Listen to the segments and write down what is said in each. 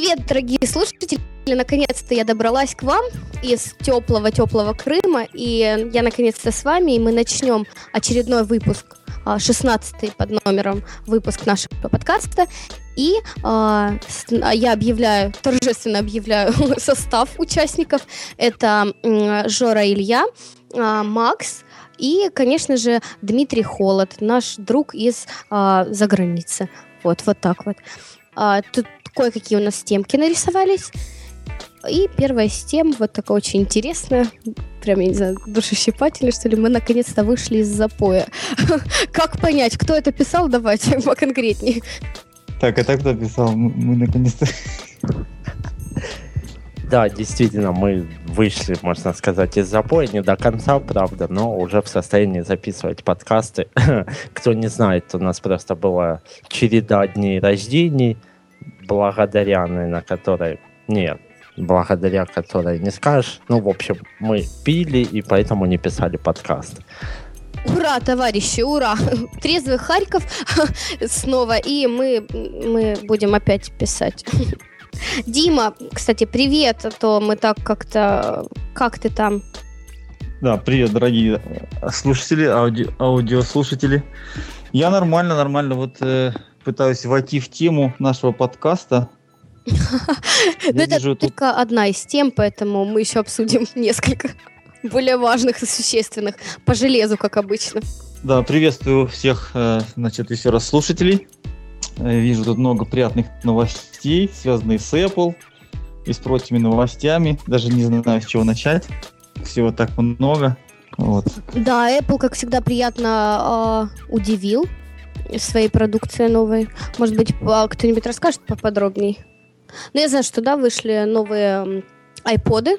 Привет, дорогие слушатели! Наконец-то я добралась к вам из теплого-теплого Крыма, и я наконец-то с вами, и мы начнем очередной выпуск, 16 а, под номером выпуск нашего подкаста. И э, я объявляю, торжественно объявляю состав участников. Это э, Жора Илья, э, Макс и, конечно же, Дмитрий Холод, наш друг из э, заграницы. Вот, вот так вот. А, тут кое-какие у нас темки нарисовались. И первая из тем, вот такая очень интересная, прям, я не знаю, душещипательная, что ли, мы наконец-то вышли из запоя. Как понять, кто это писал? Давайте поконкретнее. Так, это кто писал? Мы наконец-то... Да, действительно, мы вышли, можно сказать, из запоя, не до конца, правда, но уже в состоянии записывать подкасты. Кто не знает, у нас просто была череда дней рождений, благодаря, на которой... Нет, благодаря которой не скажешь. Ну, в общем, мы пили и поэтому не писали подкаст. Ура, товарищи, ура! Трезвый Харьков снова, и мы, мы будем опять писать. Дима, кстати, привет, а то мы так как-то... Как ты там? Да, привет, дорогие слушатели, ауди, аудиослушатели. Я нормально, нормально. Вот э, пытаюсь войти в тему нашего подкаста. Ну, это только одна из тем, поэтому мы еще обсудим несколько более важных и существенных по железу, как обычно. Да, приветствую всех, э, значит, еще раз слушателей. Э, вижу тут много приятных новостей, связанных с Apple и с прочими новостями. Даже не знаю, с чего начать. Всего так много. Вот. Да, Apple, как всегда, приятно э, удивил своей продукцией новой. Может быть, кто-нибудь расскажет поподробнее? Ну, я знаю, что, да, вышли новые айподы,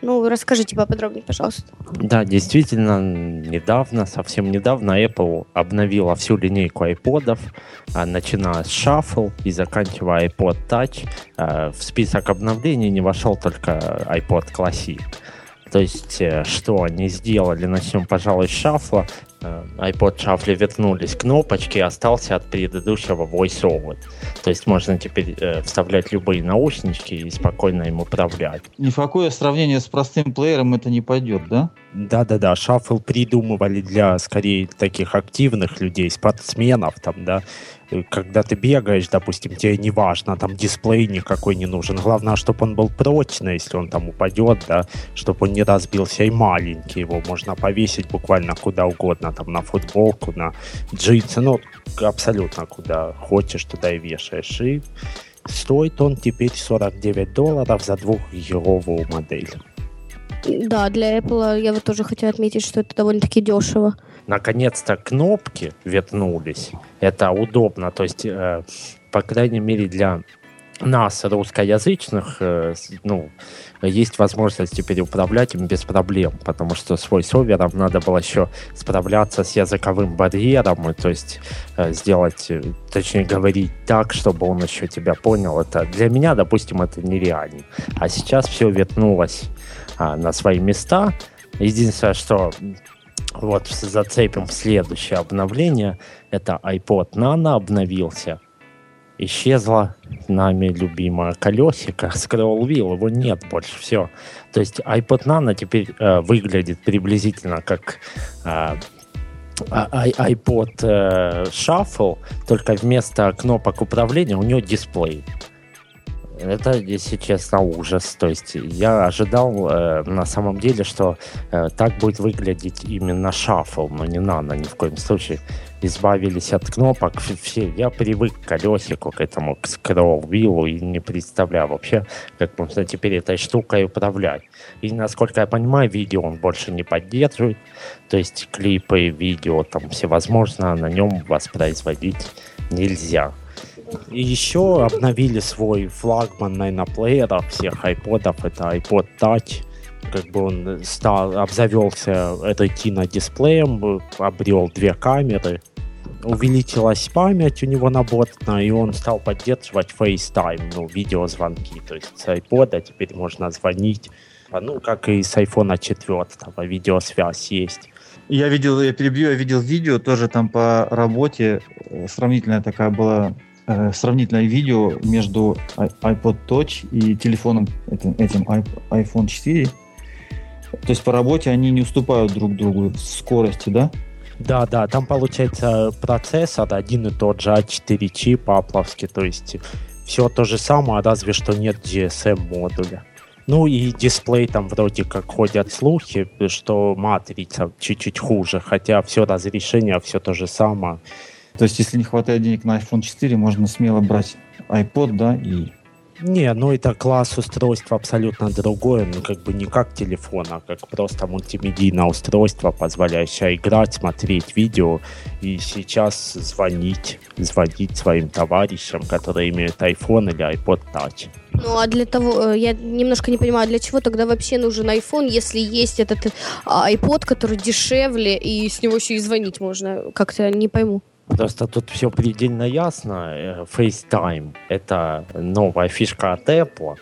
ну, расскажите поподробнее, пожалуйста. Да, действительно, недавно, совсем недавно Apple обновила всю линейку iPod, а, начиная с Shuffle и заканчивая iPod Touch. А, в список обновлений не вошел только iPod Classic. То есть, э, что они сделали? Начнем, пожалуй, с шафла. Э, iPod Shuffle вернулись кнопочки, остался от предыдущего VoiceOver. То есть можно теперь э, вставлять любые наушнички и спокойно им управлять. Ни в какое сравнение с простым плеером это не пойдет, да? Да-да-да, шаффл придумывали для, скорее, таких активных людей, спортсменов, там, да, когда ты бегаешь, допустим, тебе не важно, там дисплей никакой не нужен. Главное, чтобы он был прочный, если он там упадет, да, чтобы он не разбился и маленький. Его можно повесить буквально куда угодно, там на футболку, на джинсы, ну, абсолютно куда хочешь, туда и вешаешь. И стоит он теперь 49 долларов за двухгиговую модель. Да, для Apple я вот тоже хотела отметить, что это довольно-таки дешево наконец-то кнопки вернулись. Это удобно. То есть, э, по крайней мере, для нас, русскоязычных, э, ну, есть возможность теперь управлять им без проблем, потому что с voiceover надо было еще справляться с языковым барьером, и, то есть э, сделать, э, точнее говорить так, чтобы он еще тебя понял. Это для меня, допустим, это нереально. А сейчас все вернулось а, на свои места. Единственное, что вот зацепим следующее обновление. Это iPod Nano обновился. Исчезла нами любимое колесико, Scroll Wheel, его нет больше, все. То есть iPod Nano теперь э, выглядит приблизительно как э, iPod э, Shuffle, только вместо кнопок управления у него дисплей. Это, если честно, ужас. То есть я ожидал э, на самом деле, что э, так будет выглядеть именно шаффл, но не надо ни в коем случае. Избавились от кнопок. Все, я привык к колесику, к этому, к скролл-виллу и не представляю вообще, как можно теперь этой штукой управлять. И, насколько я понимаю, видео он больше не поддерживает. То есть клипы, видео, там всевозможно на нем воспроизводить нельзя. Еще обновили свой флагман, плеера всех айподов. Это iPod Touch. Как бы он стал, обзавелся ретина дисплеем, обрел две камеры. Увеличилась память у него наботная, и он стал поддерживать FaceTime, ну, видеозвонки. То есть с iPod теперь можно звонить, а, ну, как и с iPhone 4, видеосвязь есть. Я видел, я перебью, я видел видео тоже там по работе, э, сравнительная такая была э, сравнительное видео между iPod Touch и телефоном этим, iPhone 4. То есть по работе они не уступают друг другу в скорости, да? Да, да, там получается процессор один и тот же А4 чип апловский, то есть все то же самое, разве что нет GSM модуля. Ну и дисплей там вроде как ходят слухи, что матрица чуть-чуть хуже, хотя все разрешение все то же самое. То есть если не хватает денег на iPhone 4, можно смело брать iPod, да, и не, ну это класс устройства абсолютно другое, ну как бы не как телефон, а как просто мультимедийное устройство, позволяющее играть, смотреть видео и сейчас звонить, звонить своим товарищам, которые имеют iPhone или iPod Touch. Ну а для того, э, я немножко не понимаю, для чего тогда вообще нужен iPhone, если есть этот э, iPod, который дешевле, и с него еще и звонить можно? Как-то не пойму. Просто тут все предельно ясно. Э, FaceTime — это новая фишка от Apple.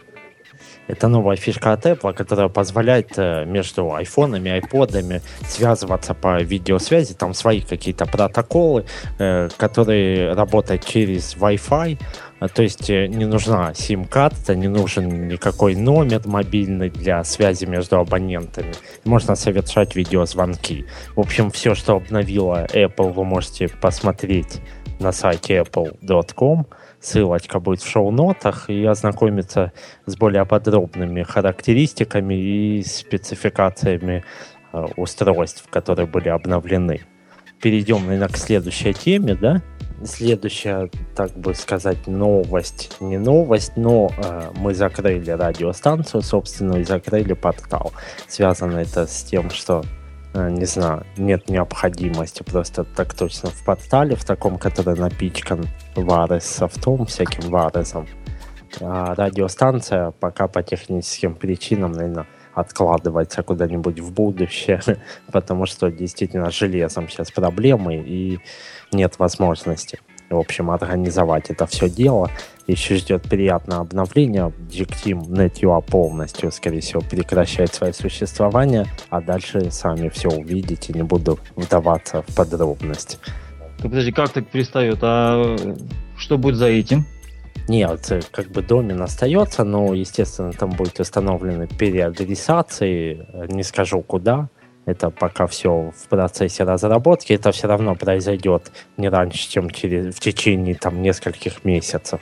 Это новая фишка от Apple, которая позволяет э, между айфонами, айподами связываться по видеосвязи. Там свои какие-то протоколы, э, которые работают через Wi-Fi. А, то есть э, не нужна сим-карта, не нужен никакой номер мобильный для связи между абонентами. Можно совершать видеозвонки. В общем, все, что обновила Apple, вы можете посмотреть на сайте apple.com. Ссылочка будет в шоу-нотах и ознакомиться с более подробными характеристиками и спецификациями э, устройств, которые были обновлены. Перейдем, наверное, к следующей теме, да? Следующая, так бы сказать, новость, не новость, но э, мы закрыли радиостанцию, собственно, и закрыли портал. Связано это с тем, что, э, не знаю, нет необходимости просто так точно в портале, в таком, который напичкан варес софтом, всяким варесом. А радиостанция пока по техническим причинам, наверное, откладывается куда-нибудь в будущее, потому что действительно с железом сейчас проблемы и нет возможности, в общем, организовать это все дело. Еще ждет приятное обновление. Dictim NetUA полностью, скорее всего, прекращает свое существование, а дальше сами все увидите, не буду вдаваться в подробности. Подожди, как так перестает? А что будет за этим? Нет, как бы домен остается, но, естественно, там будет установлены переадресации, не скажу куда. Это пока все в процессе разработки. Это все равно произойдет не раньше, чем через, в течение там нескольких месяцев.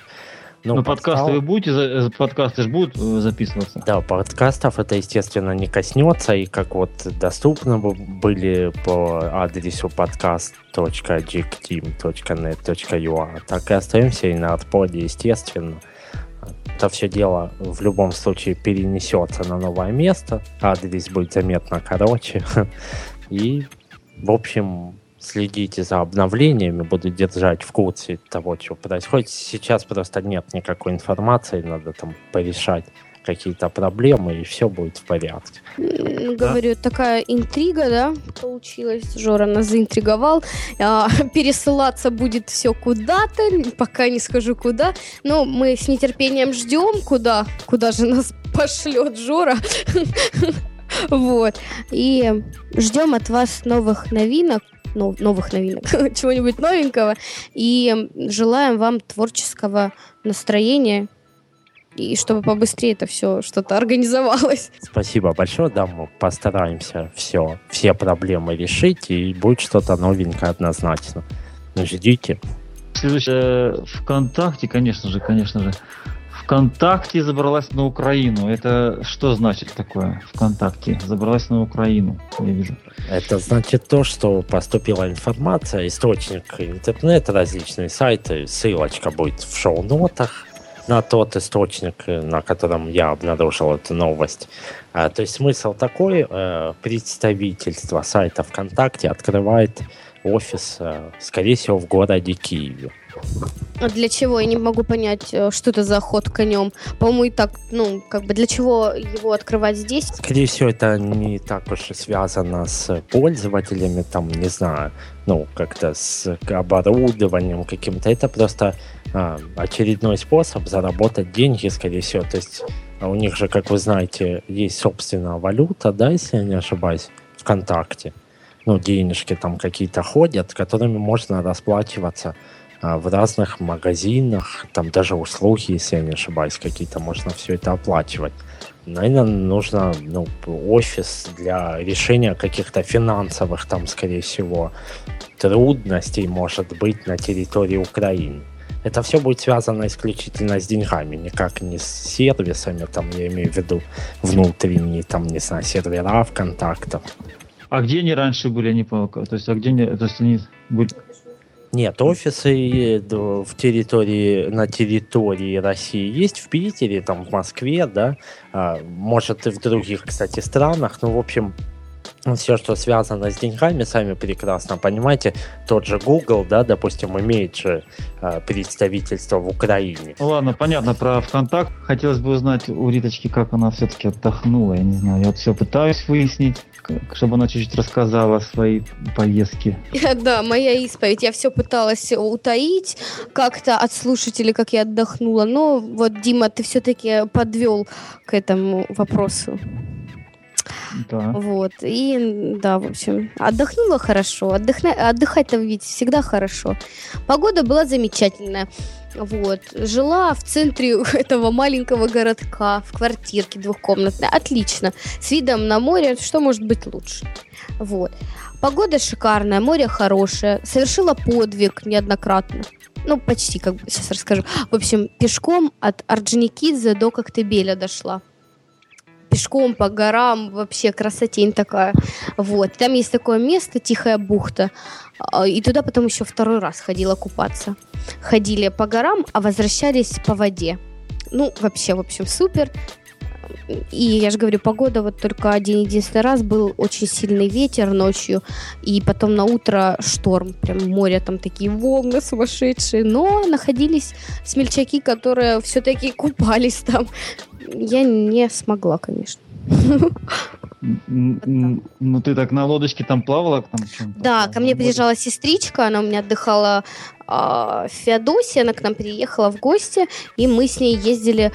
Ну, Но подкасты стал... вы будете, э, подкасты же будут э, записываться? Да, подкастов это, естественно, не коснется, и как вот доступно были по адресу podcast.gteam.net.ua, так и остаемся и на отподе, естественно. Это все дело в любом случае перенесется на новое место, адрес будет заметно короче, и, в общем, следите за обновлениями, буду держать в курсе того, что происходит. Сейчас просто нет никакой информации, надо там порешать какие-то проблемы, и все будет в порядке. Говорю, да? такая интрига, да, получилась. Жора нас заинтриговал. А, пересылаться будет все куда-то, пока не скажу куда. Но мы с нетерпением ждем, куда, куда же нас пошлет Жора. Вот. И ждем от вас новых новинок нов, новых новинок, чего-нибудь новенького. И желаем вам творческого настроения и чтобы побыстрее это все что-то организовалось. Спасибо большое, да, мы постараемся все, все проблемы решить, и будет что-то новенькое однозначно. Ждите. Следующее ВКонтакте, конечно же, конечно же, ВКонтакте забралась на Украину. Это что значит такое ВКонтакте? Забралась на Украину, я вижу. Это значит то, что поступила информация, источник интернета, различные сайты, ссылочка будет в шоу-нотах на тот источник, на котором я обнаружил эту новость. А, то есть смысл такой, э, представительство сайта ВКонтакте открывает офис, э, скорее всего, в городе Киеве. А для чего? Я не могу понять, э, что это за ход конем. По-моему, и так, ну, как бы для чего его открывать здесь? Скорее всего, это не так уж и связано с пользователями, там, не знаю, ну, как-то с оборудованием каким-то. Это просто а, очередной способ заработать деньги, скорее всего. То есть а у них же, как вы знаете, есть собственная валюта, да, если я не ошибаюсь, ВКонтакте. Ну, денежки там какие-то ходят, которыми можно расплачиваться в разных магазинах, там даже услуги, если я не ошибаюсь, какие-то можно все это оплачивать. Наверное, нужно ну, офис для решения каких-то финансовых, там, скорее всего, трудностей, может быть, на территории Украины. Это все будет связано исключительно с деньгами, никак не с сервисами, там, я имею в виду внутренние, там, не знаю, сервера ВКонтактов. А где они раньше были, они по... То есть, а где они... То есть они были... Нет, офисы в территории, на территории России. Есть в Питере, там в Москве, да, а, может и в других, кстати, странах, ну, в общем, все, что связано с деньгами, сами прекрасно понимаете, тот же Google, да, допустим, имеет же э, представительство в Украине. Ну ладно, понятно про ВКонтакт. Хотелось бы узнать у Риточки, как она все-таки отдохнула. Я не знаю, я вот все пытаюсь выяснить, чтобы она чуть-чуть рассказала о своей поездке. Да, моя исповедь. Я все пыталась утаить как-то от слушателей, как я отдохнула. Но вот, Дима, ты все-таки подвел к этому вопросу. Да. Вот. И да, в общем, отдохнула хорошо. Отдохна... Отдыхать-то ведь всегда хорошо. Погода была замечательная. Вот. Жила в центре этого маленького городка, в квартирке двухкомнатной. Отлично. С видом на море. Что может быть лучше? Вот. Погода шикарная, море хорошее. Совершила подвиг неоднократно. Ну, почти, как бы сейчас расскажу. В общем, пешком от Орджоникидзе до Коктебеля дошла пешком по горам, вообще красотень такая. Вот. Там есть такое место, Тихая бухта, а, и туда потом еще второй раз ходила купаться. Ходили по горам, а возвращались по воде. Ну, вообще, в общем, супер. И я же говорю, погода вот только один единственный раз был очень сильный ветер ночью, и потом на утро шторм, прям море там такие волны сумасшедшие, но находились смельчаки, которые все-таки купались там я не смогла, конечно. Ну, ты так на лодочке там плавала? Там, да, ко мне приезжала сестричка, она у меня отдыхала в Феодосии, она к нам приехала в гости, и мы с ней ездили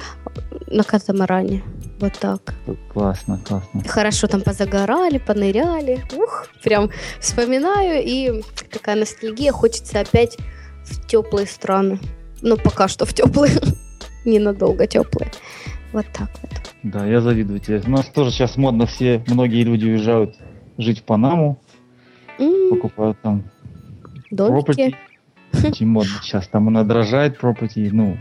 на катамаране. Вот так. Классно, классно. Хорошо там позагорали, поныряли. Ух, прям вспоминаю, и такая ностальгия, хочется опять в теплые страны. Ну, пока что в теплые, ненадолго теплые. Вот так вот. Да, я завидую тебе. У нас тоже сейчас модно все, многие люди уезжают жить в Панаму, mm. покупают там Домики. Очень модно сейчас. Там она дорожает property, ну,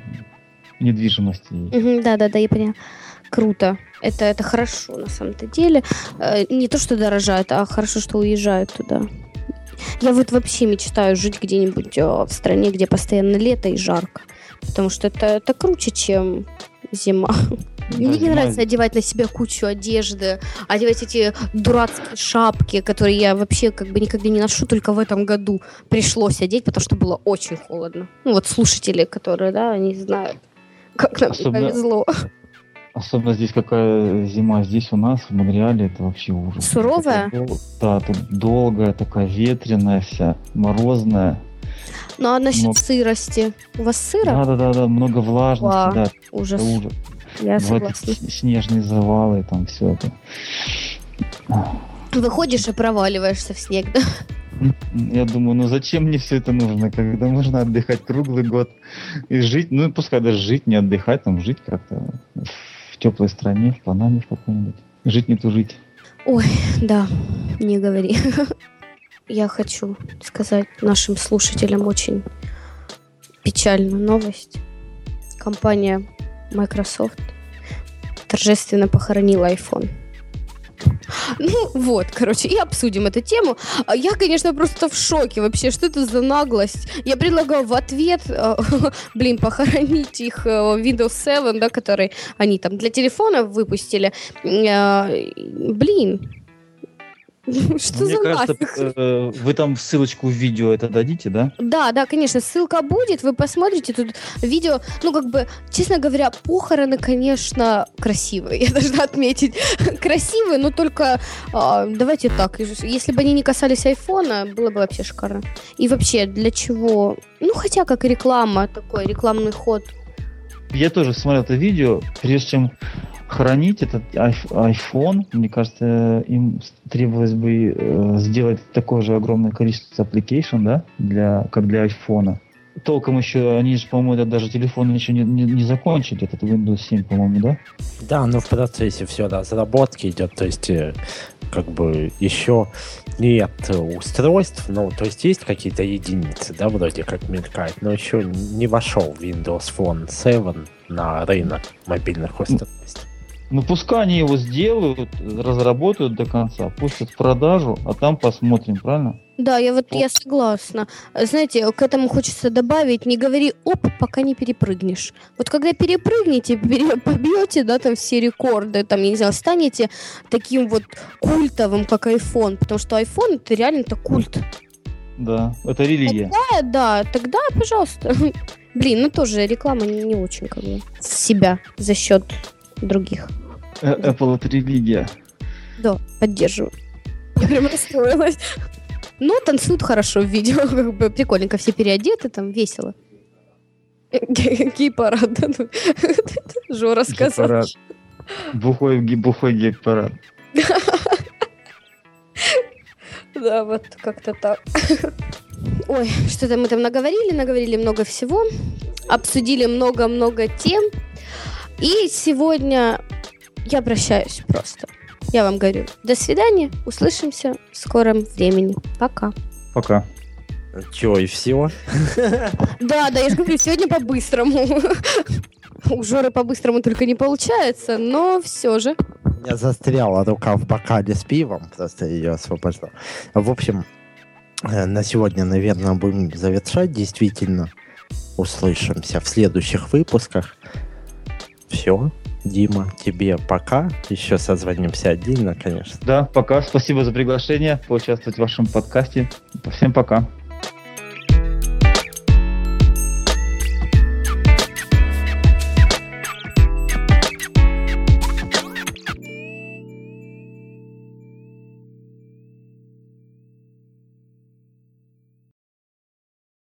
недвижимости. Mm-hmm, да-да-да, я поняла. Круто. Это, это хорошо на самом-то деле. Э, не то, что дорожают, а хорошо, что уезжают туда. Я вот вообще мечтаю жить где-нибудь э, в стране, где постоянно лето и жарко. Потому что это, это круче, чем зима. Мне не нравится одевать на себя кучу одежды, одевать эти дурацкие шапки, которые я вообще как бы никогда не ношу, только в этом году пришлось одеть, потому что было очень холодно. Ну вот слушатели, которые, да, они знают, как нам Особенно... повезло. Особенно здесь какая зима здесь у нас, в Монреале, это вообще ужас. Суровая? Дол... Да, тут долгая, такая ветреная вся, морозная. Ну а насчет много... сырости? У вас сыро? Да, да, да, да, много влажности, Ва, да. Ужас. Это ужас. Я согласна. Снежные завалы, там все это. Выходишь и проваливаешься в снег, да? Я думаю, ну зачем мне все это нужно, когда можно отдыхать круглый год и жить, ну пускай даже жить, не отдыхать, там жить как-то в теплой стране, в Панаме в какой-нибудь. Жить не тужить. Ой, да, не говори. Я хочу сказать нашим слушателям очень печальную новость. Компания Microsoft торжественно похоронила iPhone. Ну вот, короче, и обсудим эту тему. А я, конечно, просто в шоке вообще, что это за наглость. Я предлагаю в ответ, э, блин, похоронить их э, Windows 7, да, который они там для телефона выпустили. Э, блин, Что Мне за кажется, э, вы там ссылочку в видео это дадите, да? Да, да, конечно, ссылка будет, вы посмотрите тут видео. Ну, как бы, честно говоря, похороны, конечно, красивые, я должна отметить. красивые, но только, а, давайте так, если бы они не касались айфона, было бы вообще шикарно. И вообще, для чего? Ну, хотя как реклама, такой рекламный ход. Я тоже смотрел это видео, прежде чем хранить этот iPhone, мне кажется, им требовалось бы э, сделать такое же огромное количество application, да, для, как для iPhone. толком еще, они же, по-моему, даже телефон еще не, не, не закончили, этот Windows 7, по-моему, да? Да, но в процессе все разработки идет, то есть э, как бы еще нет устройств, ну, то есть есть какие-то единицы, да, вроде как мелькает, но еще не вошел Windows Phone 7 на рынок мобильных устройств. Ну, пускай они его сделают, разработают до конца, пустят в продажу, а там посмотрим, правильно? Да, я вот я согласна. Знаете, к этому хочется добавить, не говори оп, пока не перепрыгнешь. Вот когда перепрыгнете, пере- побьете, да, там все рекорды, там, я не знаю, станете таким вот культовым, как iPhone, потому что iPhone это реально-то культ. Да, это религия. Да, да, тогда, пожалуйста. Блин, ну тоже реклама не, не очень как бы себя за счет других. Э, Apple это религия. Да, поддерживаю. Я прям расстроилась. Ну, танцуют хорошо в видео, как бы прикольненько, все переодеты, там весело. Гей-парад, да, ну, Жора сказал. Бухой, бухой гей-парад. Да, вот как-то так. Ой, что-то мы там наговорили, наговорили много всего, обсудили много-много тем. И сегодня я прощаюсь просто. Я вам говорю, до свидания, услышимся в скором времени. Пока. Пока. Че, и все? Да, да, я же говорю, сегодня по-быстрому. У Жоры по-быстрому только не получается, но все же. У меня застряла рука в бокале с пивом, просто ее освобождал. В общем, э, на сегодня, наверное, будем завершать. Действительно, услышимся в следующих выпусках. Все. Дима, тебе пока. Еще созвонимся отдельно, конечно. Да, пока. Спасибо за приглашение поучаствовать в вашем подкасте. Всем пока.